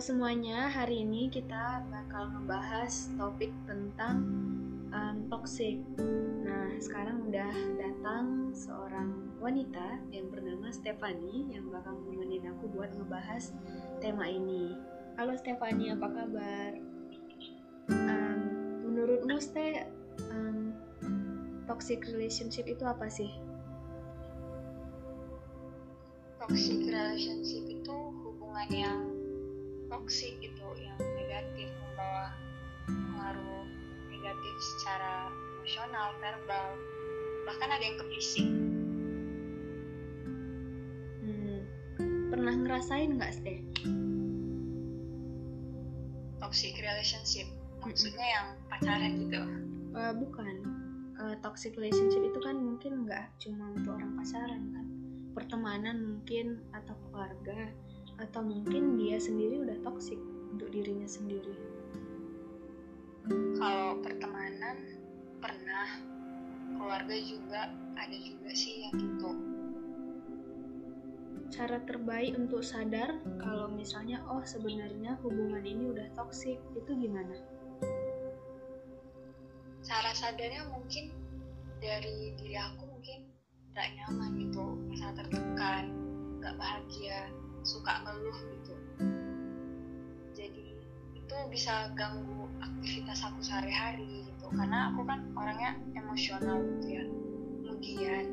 semuanya, hari ini kita bakal ngebahas topik tentang um, toxic. Nah, sekarang udah datang seorang wanita yang bernama Stefani yang bakal nemenin aku buat ngebahas tema ini. Halo Stefani, apa kabar? Um, menurutmu Ste, um, toxic relationship itu apa sih? Toxic relationship itu hubungan yang toksik gitu yang negatif membawa pengaruh negatif secara emosional, verbal, bahkan ada yang ke fisik. Hmm, pernah ngerasain nggak Ste? Toxic relationship, maksudnya yang pacaran gitu? Uh, bukan. Uh, toxic relationship itu kan mungkin nggak cuma untuk orang pacaran kan, pertemanan mungkin atau keluarga atau mungkin dia sendiri udah toksik untuk dirinya sendiri? Kalau pertemanan pernah. Keluarga juga ada juga sih yang gitu. Cara terbaik untuk sadar kalau misalnya oh sebenarnya hubungan ini udah toksik itu gimana? Cara sadarnya mungkin dari diri aku mungkin gak nyaman gitu. Merasa tertekan gak bahagia suka ngeluh gitu. Jadi itu bisa ganggu aktivitas aku sehari-hari gitu. Karena aku kan orangnya emosional gitu ya. Kemudian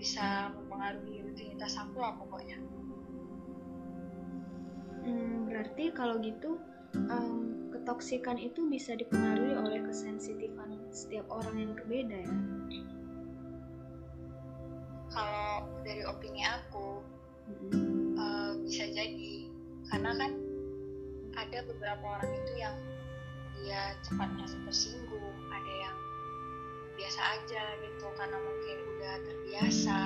bisa mempengaruhi rutinitas aku lah pokoknya. Hmm, berarti kalau gitu um, ketoksikan itu bisa dipengaruhi oleh kesensitifan setiap orang yang berbeda ya? Kalau dari opini aku mm-hmm bisa jadi karena kan ada beberapa orang itu yang dia cepat merasa tersinggung ada yang biasa aja gitu karena mungkin udah terbiasa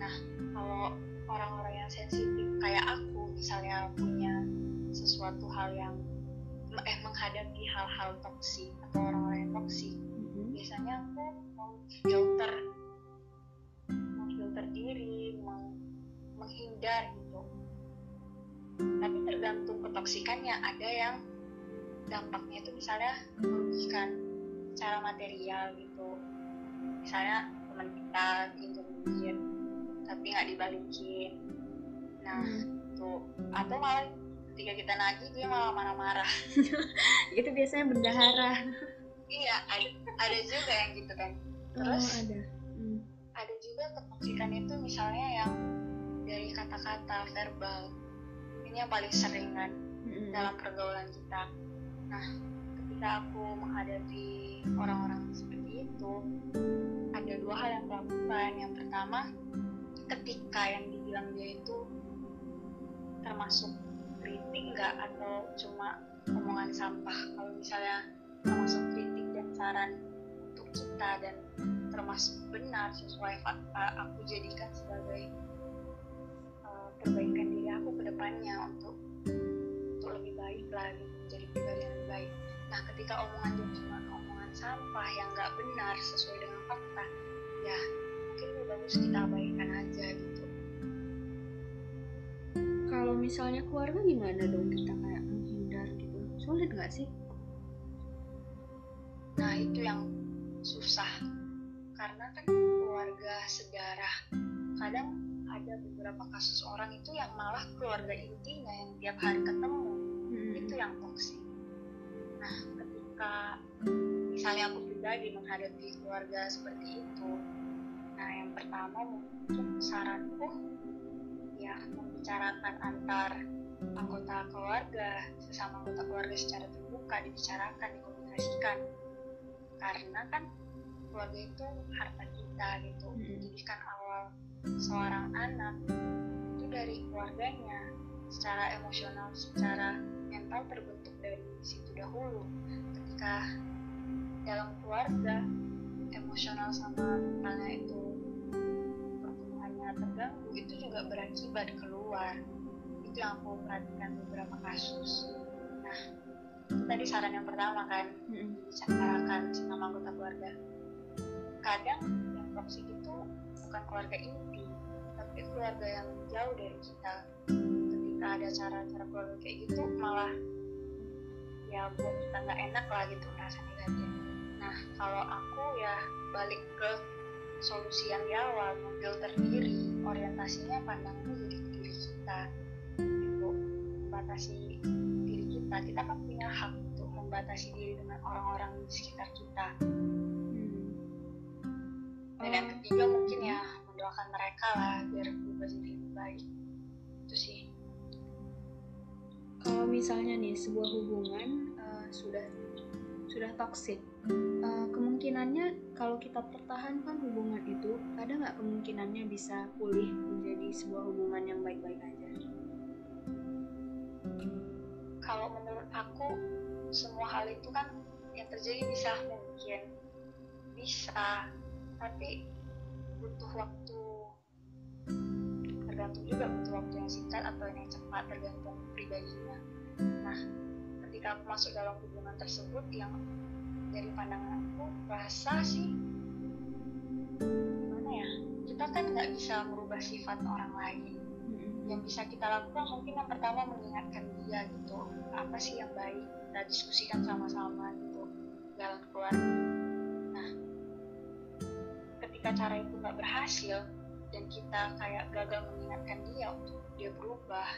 nah kalau orang-orang yang sensitif kayak aku misalnya punya sesuatu hal yang eh menghadapi hal-hal toksik atau orang-orang yang toksik mm-hmm. biasanya aku mau filter mau filter diri mau menghindar tergantung ketoksikannya. Ada yang dampaknya itu misalnya merugikan secara material gitu. Misalnya teman kita pinjam duit tapi nggak dibalikin. Nah hmm. tuh. Atau malah ketika kita nagih dia malah marah-marah. Itu biasanya bendahara. Iya ada ada juga yang gitu kan. Terus oh, ada. Hmm. ada juga ketoksikan itu misalnya yang dari kata-kata verbal ini yang paling sering kan mm-hmm. dalam pergaulan kita. Nah ketika aku menghadapi orang-orang seperti itu ada dua hal yang dilakukan yang pertama ketika yang dibilang dia itu termasuk kritik enggak atau cuma omongan sampah? Kalau misalnya termasuk kritik dan saran untuk kita dan termasuk benar sesuai fakta aku jadikan sebagai uh, perbaikan aku ke depannya untuk untuk lebih baik lagi menjadi pribadi yang lebih baik. Nah ketika omongan itu cuma omongan sampah yang nggak benar sesuai dengan fakta ya mungkin lebih bagus kita abaikan aja gitu. Kalau misalnya keluarga gimana dong? Kita kayak menghindar gitu. Sulit nggak sih? Nah itu yang susah. Karena kan keluarga sedarah kadang ada beberapa kasus orang itu yang malah keluarga intinya yang tiap hari ketemu hmm. itu yang toksik nah ketika misalnya aku pribadi menghadapi keluarga seperti itu nah yang pertama mungkin saranku ya membicarakan antar anggota keluarga sesama anggota keluarga secara terbuka dibicarakan dikomunikasikan karena kan keluarga itu harta kita gitu hmm. Seorang anak itu dari keluarganya secara emosional secara mental terbentuk dari situ dahulu. Ketika dalam keluarga emosional sama mentalnya itu pertumbuhannya terganggu itu juga berakibat keluar. Itu yang aku perhatikan beberapa kasus. Nah itu tadi saran yang pertama kan dibicarakan sama anggota keluarga. Kadang bukan keluarga inti tapi keluarga yang jauh dari kita. Ketika ada cara-cara keluarga kayak gitu malah ya buat kita nggak enak lah gitu merasa negatif. Nah kalau aku ya balik ke solusi yang di awal memfilter diri orientasinya pandangnya jadi diri kita. Gitu. Membatasi diri kita. Kita kan punya hak untuk membatasi diri dengan orang-orang di sekitar kita. Dan yang Oh, ketiga mungkin ya mendoakan mereka lah biar berubah jadi lebih baik. Itu sih. Kalau misalnya nih sebuah hubungan eh, sudah sudah toksik eh, kemungkinannya kalau kita pertahankan hubungan itu ada nggak kemungkinannya bisa pulih menjadi sebuah hubungan yang baik-baik aja? Kalau menurut aku semua hal itu kan yang terjadi bisa mungkin. Bisa tapi butuh waktu tergantung juga butuh waktu yang singkat atau yang cepat tergantung pribadinya. Nah ketika aku masuk dalam hubungan tersebut yang dari pandangan aku rasa sih gimana ya kita kan nggak bisa merubah sifat orang lain. Yang bisa kita lakukan mungkin yang pertama mengingatkan dia gitu apa sih yang baik kita diskusikan sama-sama gitu jalan keluar ketika cara itu nggak berhasil dan kita kayak gagal mengingatkan dia untuk dia berubah.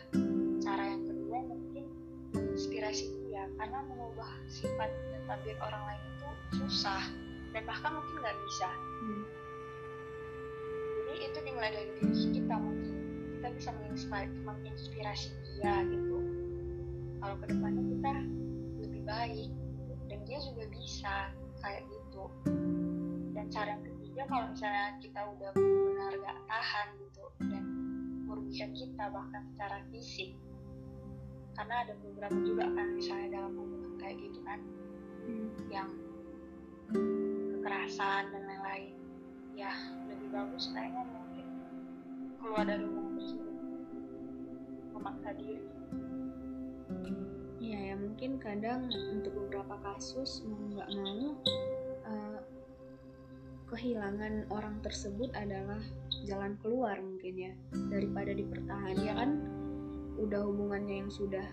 Cara yang kedua mungkin menginspirasi dia karena mengubah sifat dan tabiat orang lain itu susah dan bahkan mungkin nggak bisa. Hmm. jadi itu dimulai dari diri kita mungkin. Kita bisa menginspirasi dia gitu. Kalau ke depannya kita lebih baik dan dia juga bisa kayak gitu. Dan cara yang kalau misalnya kita udah benar-benar gak tahan gitu dan merugikan kita bahkan secara fisik. Karena ada beberapa juga kan misalnya dalam hubungan kayak gitu kan Hmm. yang kekerasan dan lain-lain. Ya lebih bagus kayaknya mungkin keluar dari hubungan tersebut. Memaksa diri. Iya ya mungkin kadang untuk beberapa kasus mau nggak mau kehilangan orang tersebut adalah jalan keluar mungkin ya daripada dipertahankan ya kan udah hubungannya yang sudah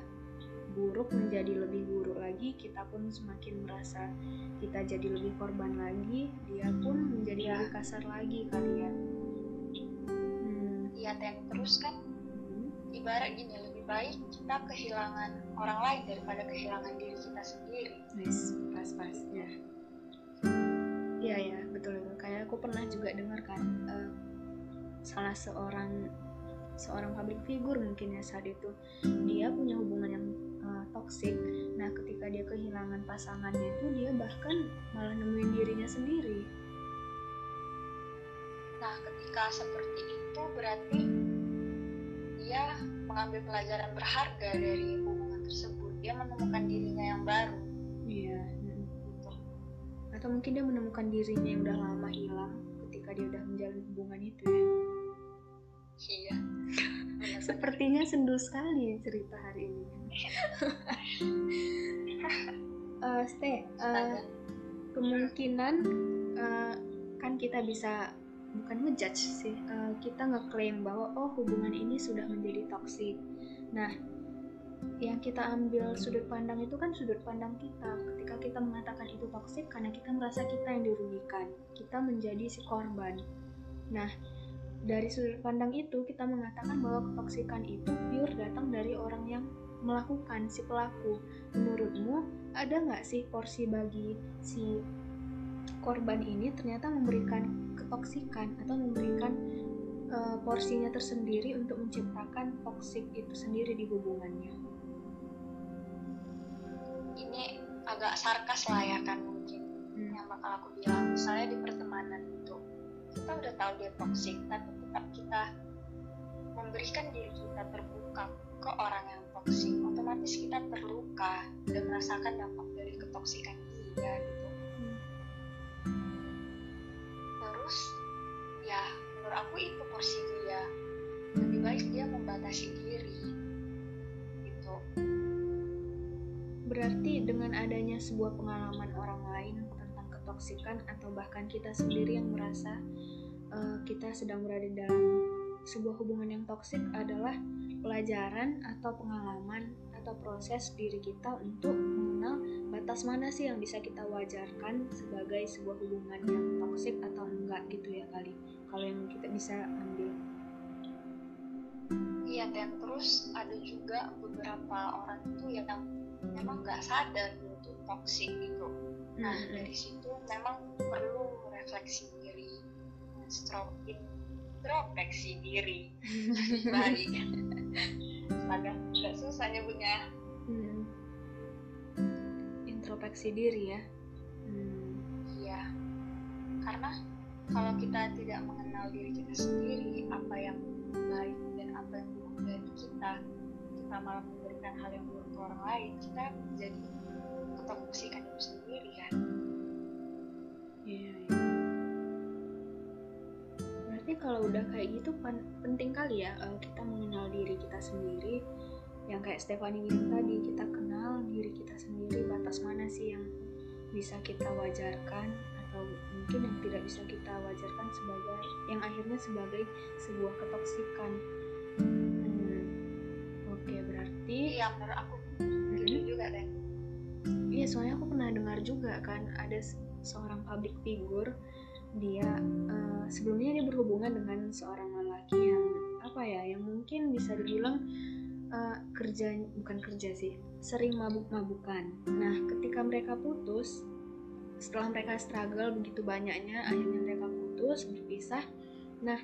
buruk menjadi lebih buruk lagi kita pun semakin merasa kita jadi lebih korban lagi dia pun menjadi Ya. lebih kasar lagi kali ya hmm. yang terus kan hmm. ibarat gini lebih baik kita kehilangan orang lain daripada kehilangan diri kita sendiri Nice, pas-pas ya. Iya ya, betul betul. Kayak aku pernah juga dengar kan eh, salah seorang seorang public figure mungkin ya saat itu dia punya hubungan yang eh, toksik. Nah, ketika dia kehilangan pasangannya itu dia bahkan malah nemuin dirinya sendiri. nah ketika seperti itu berarti dia mengambil pelajaran berharga dari hubungan tersebut dia menemukan dirinya yang baru Iya. Atau mungkin dia menemukan dirinya yang udah lama hilang ketika dia udah menjalin hubungan itu ya. iya. Sepertinya sendu sekali cerita hari ini. Ste, eh, Astaga. kemungkinan eh, kan kita bisa bukan ngejudge sih, eh, kita ngeklaim bahwa oh hubungan ini sudah menjadi toksik. Nah, yang kita ambil sudut pandang itu kan sudut pandang kita. Ketika kita mengatakan itu toksik karena kita merasa kita yang dirugikan, kita menjadi si korban. Nah, dari sudut pandang itu kita mengatakan bahwa ketoksikan itu pure datang dari orang yang melakukan si pelaku. Menurutmu ada nggak sih porsi bagi si korban ini ternyata memberikan ketoksikan atau memberikan eh, porsinya tersendiri untuk menciptakan toksik itu sendiri di hubungannya? Ini agak sarkas lah ya kan mungkin Hmm. yang bakal aku bilang. Misalnya di pertemanan itu kita udah tahu dia toksik tapi tetap kita memberikan diri kita terbuka ke orang yang toksik otomatis kita terluka dan merasakan dampak dari ketoksikan dia gitu. Terus ya menurut aku itu porsi dia. Lebih baik dia membatasi diri Berarti dengan adanya sebuah pengalaman orang lain tentang ketoksikan atau bahkan kita sendiri yang merasa eh, kita sedang berada dalam sebuah hubungan yang toksik adalah pelajaran atau pengalaman atau proses diri kita untuk mengenal batas mana sih yang bisa kita wajarkan sebagai sebuah hubungan yang toksik atau enggak gitu ya kali. Kalau yang kita bisa ambil. Iya dan terus ada juga beberapa orang itu yang memang nggak sadar itu toksik gitu nah hmm. dari situ memang perlu refleksi diri introspeksi diri baik agak nggak susah nyebutnya hmm. introspeksi diri ya hmm. iya karena kalau kita tidak mengenal diri kita sendiri apa yang baik dan apa yang buruk dari kita kita malah memberikan hal yang buruk ke orang lain kita jadi ketoksikan itu sendiri ya iya, iya. berarti kalau udah kayak gitu penting kali ya uh, kita mengenal diri kita sendiri. Yang kayak Stefani bilang tadi kita kenal diri kita sendiri batas mana sih yang bisa kita wajarkan atau mungkin yang tidak bisa kita wajarkan sebagai yang akhirnya sebagai sebuah ketoksikan iya menurut aku. Gitu hmm. juga deh iya soalnya aku pernah dengar juga kan ada seorang public figure dia uh, sebelumnya dia berhubungan dengan seorang lelaki yang apa ya yang mungkin bisa dibilang uh, kerja bukan kerja sih sering mabuk-mabukan. Nah ketika mereka putus setelah mereka struggle begitu banyaknya akhirnya mereka putus berpisah. Nah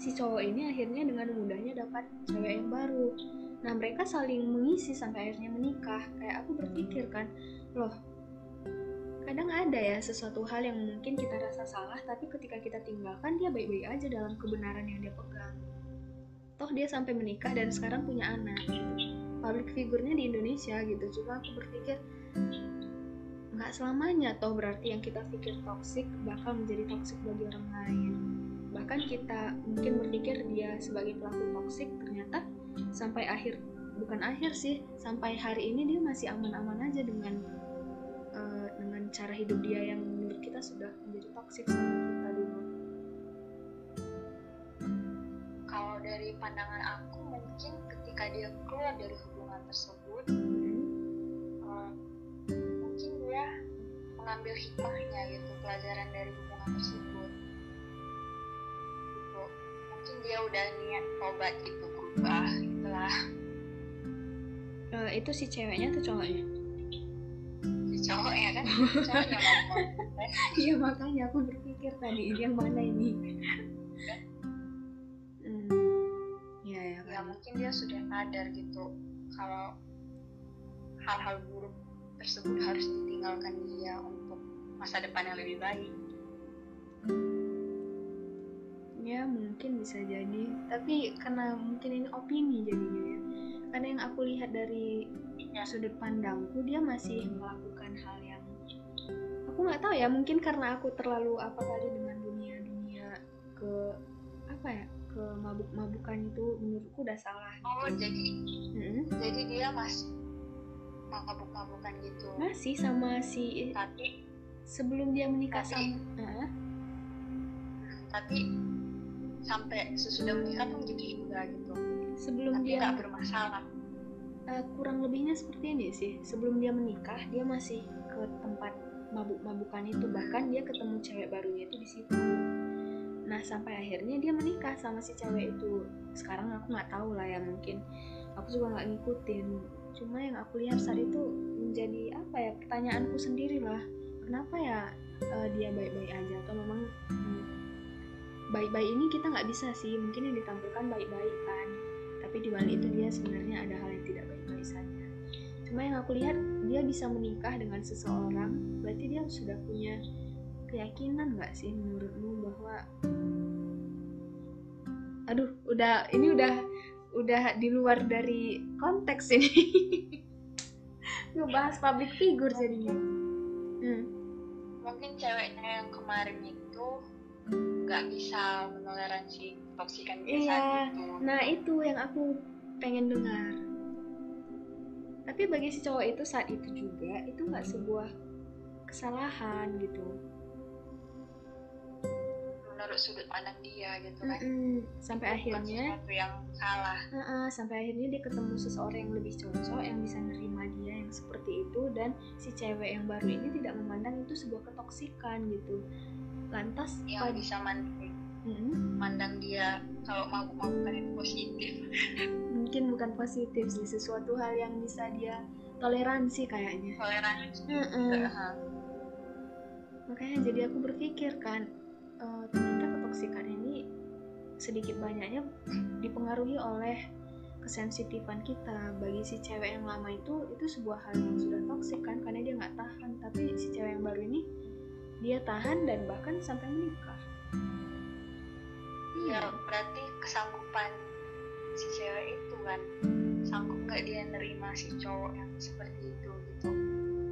si cowok ini akhirnya dengan mudahnya dapat cewek yang baru nah mereka saling mengisi sampai akhirnya menikah. Kayak aku berpikir kan loh kadang ada ya sesuatu hal yang mungkin kita rasa salah tapi ketika kita tinggalkan dia baik-baik aja dalam kebenaran yang dia pegang. Toh dia sampai menikah dan sekarang punya anak. Public figurnya di Indonesia gitu. Cuma aku berpikir nggak selamanya toh berarti yang kita pikir toksik bakal menjadi toksik bagi orang lain. Bahkan kita mungkin berpikir dia sebagai pelaku toksik ternyata sampai akhir bukan akhir sih sampai hari ini dia masih aman-aman aja dengan uh, dengan cara hidup dia yang menurut kita sudah menjadi toksik sama kita dulu. Dari pandangan aku mungkin ketika dia keluar dari hubungan tersebut uh, mungkin dia mengambil hikmahnya gitu pelajaran dari hubungan tersebut. Gitu. mungkin dia udah niat tobat gitu berubah itulah uh, itu si ceweknya atau cowoknya? Si cowok ya kan? Iya makanya aku berpikir tadi ini? Yang mana ini mungkin dia sudah sadar gitu kalau hal-hal buruk tersebut harus ditinggalkan dia untuk masa depan yang lebih baik ya mungkin bisa jadi. Tapi karena mungkin ini opini jadinya ya. Karena yang aku lihat dari ya. sudut pandangku dia masih melakukan hal yang aku nggak tahu ya mungkin karena aku terlalu apa kali dengan dunia dunia ke apa ya ke mabuk-mabukan itu menurutku udah salah oh jadi hmm? jadi dia masih mabuk-mabukan gitu. Masih sama si tapi sebelum dia menikah tapi, sama uh, tapi sampai sesudah menikah pun jadi enggak gitu. Sebelum tapi dia nggak bermasalah. Uh, kurang lebihnya seperti ini sih. Sebelum dia menikah dia masih ke tempat mabuk-mabukan itu. Bahkan dia ketemu cewek barunya itu di situ. Nah sampai akhirnya dia menikah sama si cewek itu. Sekarang aku nggak tahu lah ya mungkin aku juga nggak ngikutin. Cuma yang aku lihat saat itu menjadi apa ya pertanyaanku sendiri lah. Kenapa ya uh, dia baik-baik aja? Atau memang hmm, baik-baik ini kita nggak bisa sih. Mungkin yang ditampilkan baik-baik kan. Tapi di balik itu dia sebenarnya ada hal yang tidak baik-baik saja. Cuma yang aku lihat dia bisa menikah dengan seseorang berarti dia sudah punya keyakinan nggak sih menurutmu bahwa aduh udah ini udah udah di luar dari konteks ini? Ngebahas public figure jadinya. Hmm. mungkin ceweknya yang kemarin itu nggak bisa menoleransi toksikan iya. itu. nah itu yang aku pengen dengar. Tapi bagi si cowok itu saat itu juga itu nggak sebuah kesalahan gitu. Menurut sudut pandang dia gitu kan. Mm-mm. sampai Bukan akhirnya yang salah. Uh-uh, sampai akhirnya dia ketemu seseorang yang lebih cocok yang bisa nerima dia yang seperti itu dan si cewek yang baru ini tidak memandang itu sebuah ketoksikan gitu lantas yang pad- bisa mandang, Mm-mm. mandang dia kalau mabuk-mabukan itu positif. Mungkin bukan positif sih sesuatu hal yang bisa dia toleransi kayaknya. Toleransi. Ha. makanya jadi aku berpikir kan eh, ternyata ketoksikan ini sedikit banyaknya dipengaruhi oleh kesensitifan kita. Bagi si cewek yang lama itu itu sebuah hal yang sudah toksik kan karena dia nggak tahan. Tapi si cewek yang baru ini dia tahan dan bahkan sampai menikah ya berarti kesanggupan si cewek itu kan sanggup nggak dia nerima si cowok yang seperti itu gitu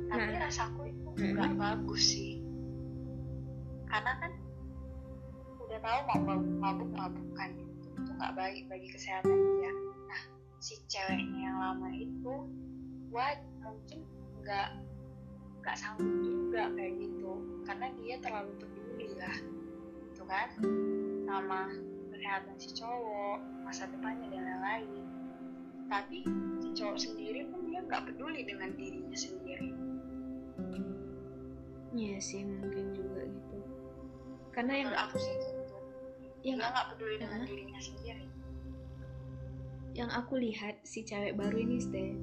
tapi Nah. rasaku itu Mm-mm. nggak bagus sih karena kan udah tahu mau mabuk mabukan itu itu nggak baik bagi kesehatan dia nah si ceweknya yang lama itu buat mungkin nggak nggak sanggup juga kayak gitu. Karena dia terlalu peduli lah gitu kan sama kesehatan si cowok masa depannya dan lain-lain. Tapi si cowok sendiri pun dia nggak peduli dengan dirinya sendiri. Iya sih mungkin juga gitu. Karena yang aku sih gitu. Yang dia nggak peduli dengan Hah? dirinya sendiri. Yang aku lihat si cewek baru ini stay eh,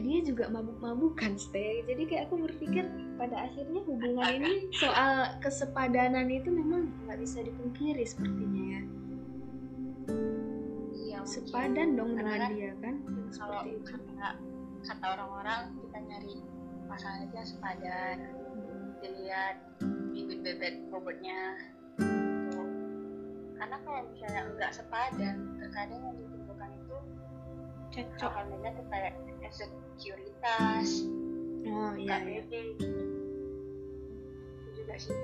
dia juga mabuk-mabukan stay jadi kayak aku berpikir pada akhirnya hubungan ini soal kesepadanan itu memang nggak bisa dipungkiri sepertinya ya. Iya mungkin. sepadan dong Karena dengan kan dia kan? kalau itu. kata kata orang-orang kita nyari pasangan itu yang sepadan dilihat bibit bebet bobotnya karena kalau misalnya enggak sepadan terkadang yang cocok. Hal-hal negatif kayak insekuritas oh iya iya. itu juga sih.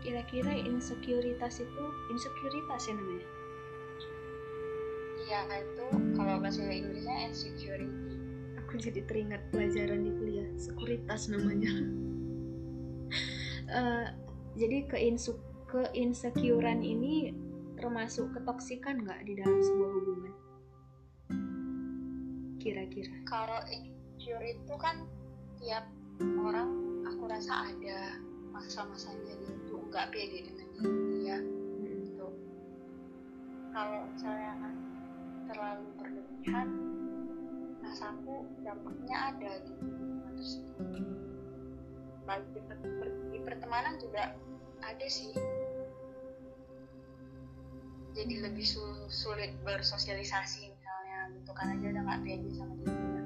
Kira-kira insekuritas itu insekuritas ya namanya? Iya itu kalau bahasa Inggrisnya insecurity. Aku jadi teringat pelajaran di kuliah sekuritas namanya. Eh, jadi keinsu keinsecurean ini termasuk ketoksikan nggak di dalam sebuah hubungan kira-kira. Kalau insecure itu kan tiap orang aku rasa ada masa-masanya dia tuh nggak pede dengan diri dia. Gitu. Kalau misalnya kan terlalu berlebihan rasaku dampaknya ada di hubungan tersebut di, per- per- di pertemanan juga ada sih. Jadi lebih su- sulit bersosialisasi gitu karena dia udah nggak pede sama dirinya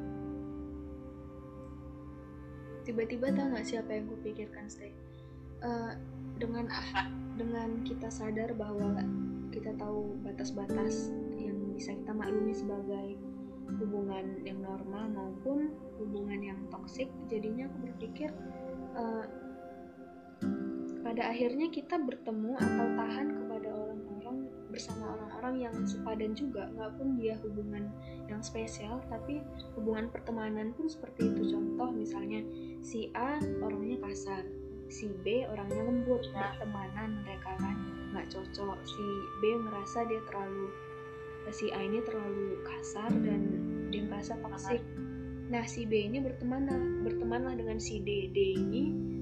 tiba-tiba tahu nggak siapa yang kupikirkan stay Eh, dengan dengan kita sadar bahwa kita tahu batas-batas yang bisa kita maklumi sebagai hubungan yang normal maupun hubungan yang toksik jadinya aku berpikir eh, pada akhirnya kita bertemu atau tahan orang-orang bersama orang-orang yang sepadan juga. Nggak pun dia hubungan yang spesial tapi hubungan pertemanan pun seperti itu. Contoh misalnya si A orangnya kasar si B orangnya lembut. Ya. pertemanan mereka kan nggak cocok. Si B ngerasa dia terlalu si A ini terlalu kasar dan dia merasa toksik nah si B ini berteman bertemanlah dengan si D. D ini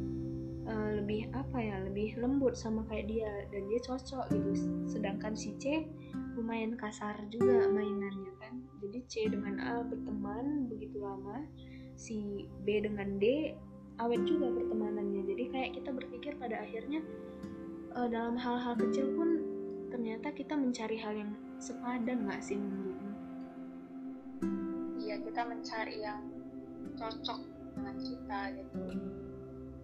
eh, lebih apa ya lebih lembut sama kayak dia dan dia cocok gitu. Sedangkan si C lumayan kasar juga mainannya kan. Jadi C dengan A berteman begitu lama si B dengan D awet juga pertemanannya. Jadi kayak kita berpikir pada akhirnya eh, dalam hal-hal kecil pun ternyata kita mencari hal yang sepadan nggak sih menurutmu? iya kita mencari yang cocok dengan kita gitu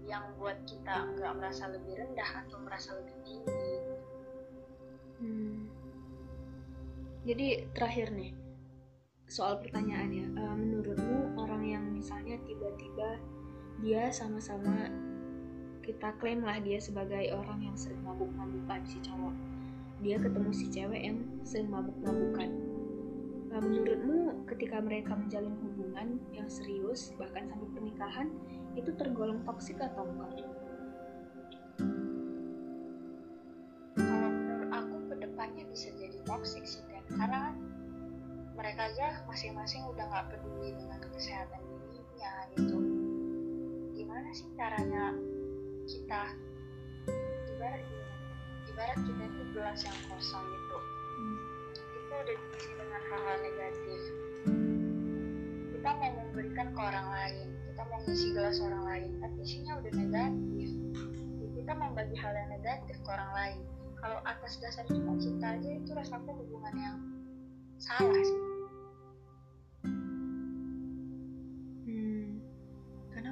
yang buat kita nggak merasa lebih rendah atau merasa lebih tinggi Hmm. Jadi terakhir nih soal pertanyaannya, eh, menurutmu orang yang misalnya tiba-tiba dia sama-sama kita klaim lah dia sebagai orang yang sering mabuk-mabukan si cowok, dia ketemu si cewek yang sering mabuk-mabukan. Nah, menurutmu ketika mereka menjalin hubungan yang serius bahkan sampai pernikahan itu tergolong toksik atau enggak? bisa jadi toxic sih kan karena mereka aja masing-masing udah nggak peduli dengan kesehatan dirinya gitu. Gimana sih caranya kita ibarat ibarat kita itu gelas yang kosong gitu itu udah diisi dengan hal-hal negatif. Kita mau memberikan ke orang lain kita mau ngisi gelas orang lain tapi isinya udah negatif. Kita membagi hal yang negatif ke orang lain. Kalau atas dasar cuma cinta aja itu rasaku hubungan yang salah sih.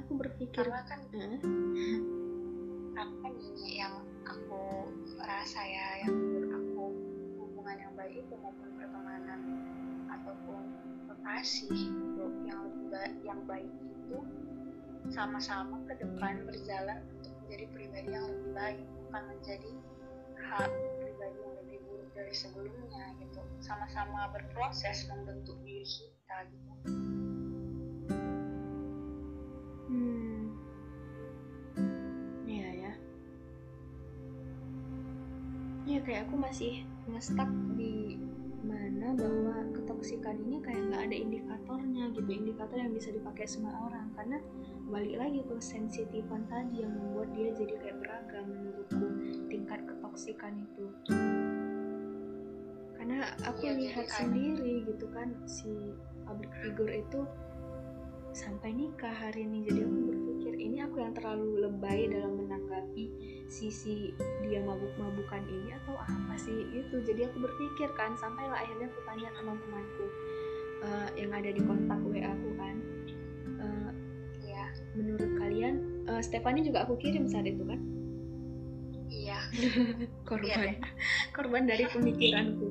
Berpikir karena kan hmm? apa nih yang aku rasa ya yang menurut aku hubungan yang baik itu maupun pertemanan ataupun kekasih yang lebih yang baik itu sama-sama ke depan berjalan untuk menjadi pribadi yang lebih baik bukan menjadi hak pribadi yang lebih buruk dari sebelumnya gitu. Sama-sama berproses membentuk diri kita gitu. Kayak aku masih ngestak di mana bahwa ketoksikan ini kayak nggak ada indikatornya gitu indikator yang bisa dipakai semua orang. Karena balik lagi ke sensitifan tadi yang membuat dia jadi kayak beragam menurutku tingkat ketoksikan itu. Karena aku ya, lihat sendiri gitu kan si public figure itu sampai nikah hari ini. Jadi aku berpikir ini aku yang terlalu lebay dalam menanggapi sisi dia mabuk-mabukan ini atau apa sih itu jadi aku berpikir kan sampailah akhirnya aku tanya teman-temanku uh, yang ada di kontak WA aku kan. Uh, ya menurut kalian uh, Stefani juga aku kirim saat itu kan? Iya. Korban. Iya, korban dari pemikiranku.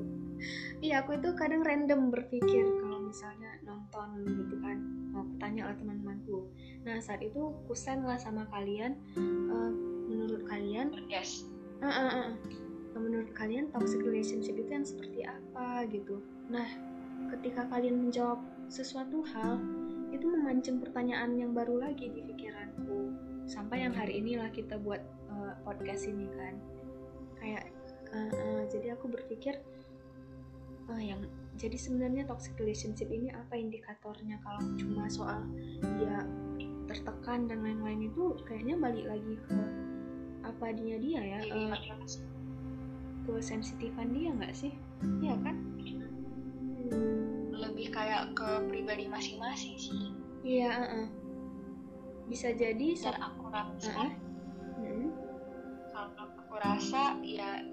Iya aku itu kadang random berpikir kalau misalnya nonton gitu kan. Aku tanya lah teman-temanku. Nah saat itu kusen lah sama kalian uh, menurut kalian? Yes. Uh, uh, uh, menurut kalian toxic relationship itu yang seperti apa gitu? Nah ketika kalian menjawab sesuatu hal itu memancing pertanyaan yang baru lagi di pikiranku. Sampai yang hari inilah kita buat uh, podcast ini kan. Kayak uh, uh, jadi aku berpikir uh, yang jadi sebenarnya toxic relationship ini apa indikatornya? Kalau cuma soal dia tertekan dan lain-lain itu kayaknya balik lagi ke apa dia dia ya uh, ke sensitifan dia nggak sih? Iya kan? Lebih kayak ke pribadi masing-masing sih. Iya uh -uh. bisa jadi dan aku rasa. Uh -uh. kalau aku rasa ya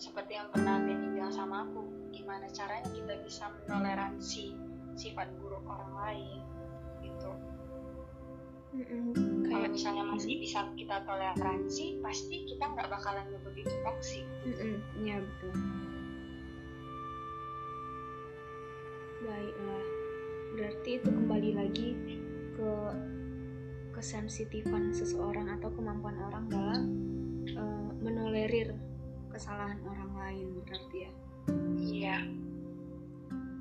seperti yang pernah Benny bilang sama aku gimana caranya kita bisa menoleransi sifat buruk orang lain Mm-mm. Kalau misalnya masih bisa kita toleransi, pasti kita nggak bakalan begitu toksik. Iya betul. Baiklah, berarti itu kembali lagi ke kesensitifan seseorang atau kemampuan orang dalam uh, menolerir kesalahan orang lain berarti ya. Iya.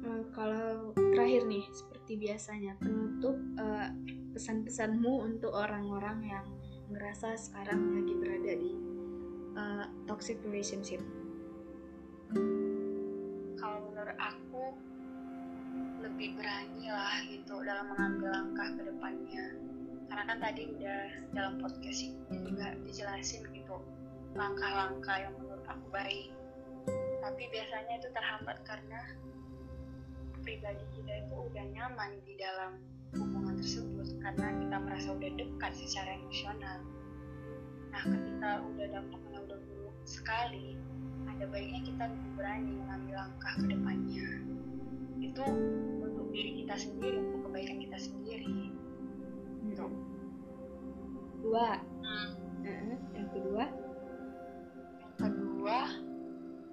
Uh, kalau terakhir nih, seperti biasanya penutup. Uh, pesan-pesanmu untuk orang-orang yang ngerasa sekarang lagi berada di uh, toxic relationship? Kalau menurut aku lebih berani lah gitu dalam mengambil langkah ke depannya. Karena kan tadi udah dalam podcast ini juga dijelasin gitu langkah-langkah yang menurut aku baik. Tapi biasanya itu terhambat karena pribadi kita itu udah nyaman di dalam tersebut karena kita merasa udah dekat secara emosional. Nah ketika udah dampaknya udah buruk sekali ada baiknya kita lebih berani mengambil langkah ke depannya. Itu untuk diri kita sendiri untuk kebaikan kita sendiri. Gitu. Dua. Hmm. yang kedua? Yang kedua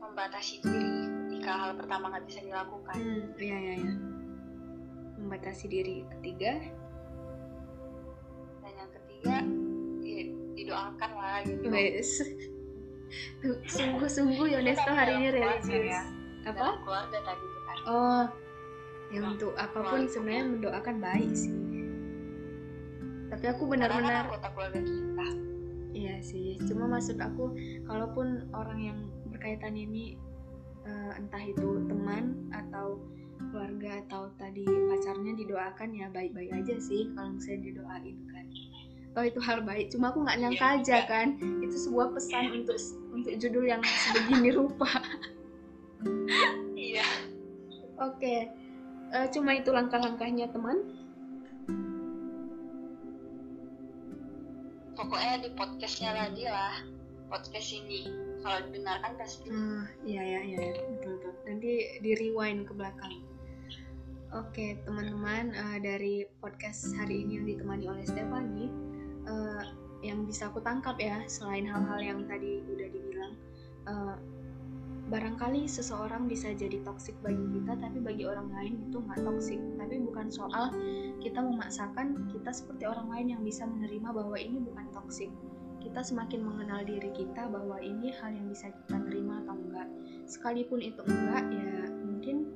membatasi diri ketika hal pertama nggak bisa dilakukan. Hmm, iya iya iya membatasi diri ketiga. Dan yang ketiga ya, didoakan lah gitu. Wes. sungguh-sungguh Yonesto hari ini religius ya. apa? Keluarga tadi kan. Oh ya nah, untuk apa pun sebenarnya mendoakan baik sih. Tapi aku benar-benar anggota keluarga kita. Iya sih cuma maksud aku kalaupun orang yang berkaitan ini uh, entah itu teman atau keluarga atau tadi pacarnya didoakan ya baik-baik aja sih kalau misalnya didoain kan. Oh itu hal baik cuma aku nggak nyangka ya, aja kan. Itu sebuah pesan untuk untuk judul yang sebegini rupa. Iya. Oke okay. uh, eh, cuma itu langkah-langkahnya teman. Pokoknya di podcastnya lagi lah podcast ini. Kalau didengarkan pasti. Uh, iya iya iya. Betul betul. Nanti di rewind ke belakang Oke, teman-teman uh, dari podcast hari ini yang ditemani oleh Stefani, uh, yang bisa aku tangkap ya, selain hal-hal yang tadi udah dibilang, uh, barangkali seseorang bisa jadi toksik bagi kita, tapi bagi orang lain itu nggak toksik. Tapi bukan soal kita memaksakan kita seperti orang lain yang bisa menerima bahwa ini bukan toksik. Kita semakin mengenal diri kita bahwa ini hal yang bisa kita terima atau enggak. Sekalipun itu enggak, ya mungkin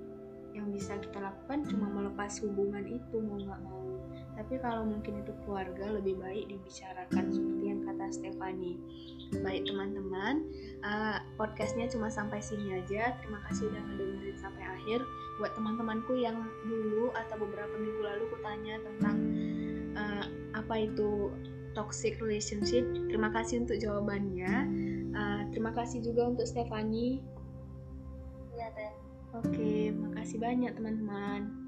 bisa kita lakukan cuma melepas hubungan itu mau nggak mau. Tapi kalau mungkin itu keluarga lebih baik dibicarakan seperti yang kata Stefani baik teman-teman uh, podcastnya cuma sampai sini aja. Terima kasih udah ngedengerin sampai akhir. Buat teman-temanku yang dulu atau beberapa minggu lalu kutanya tentang uh, apa itu toxic relationship terima kasih untuk jawabannya. Uh, terima kasih juga untuk Stefani Oke, makasih banyak teman-teman.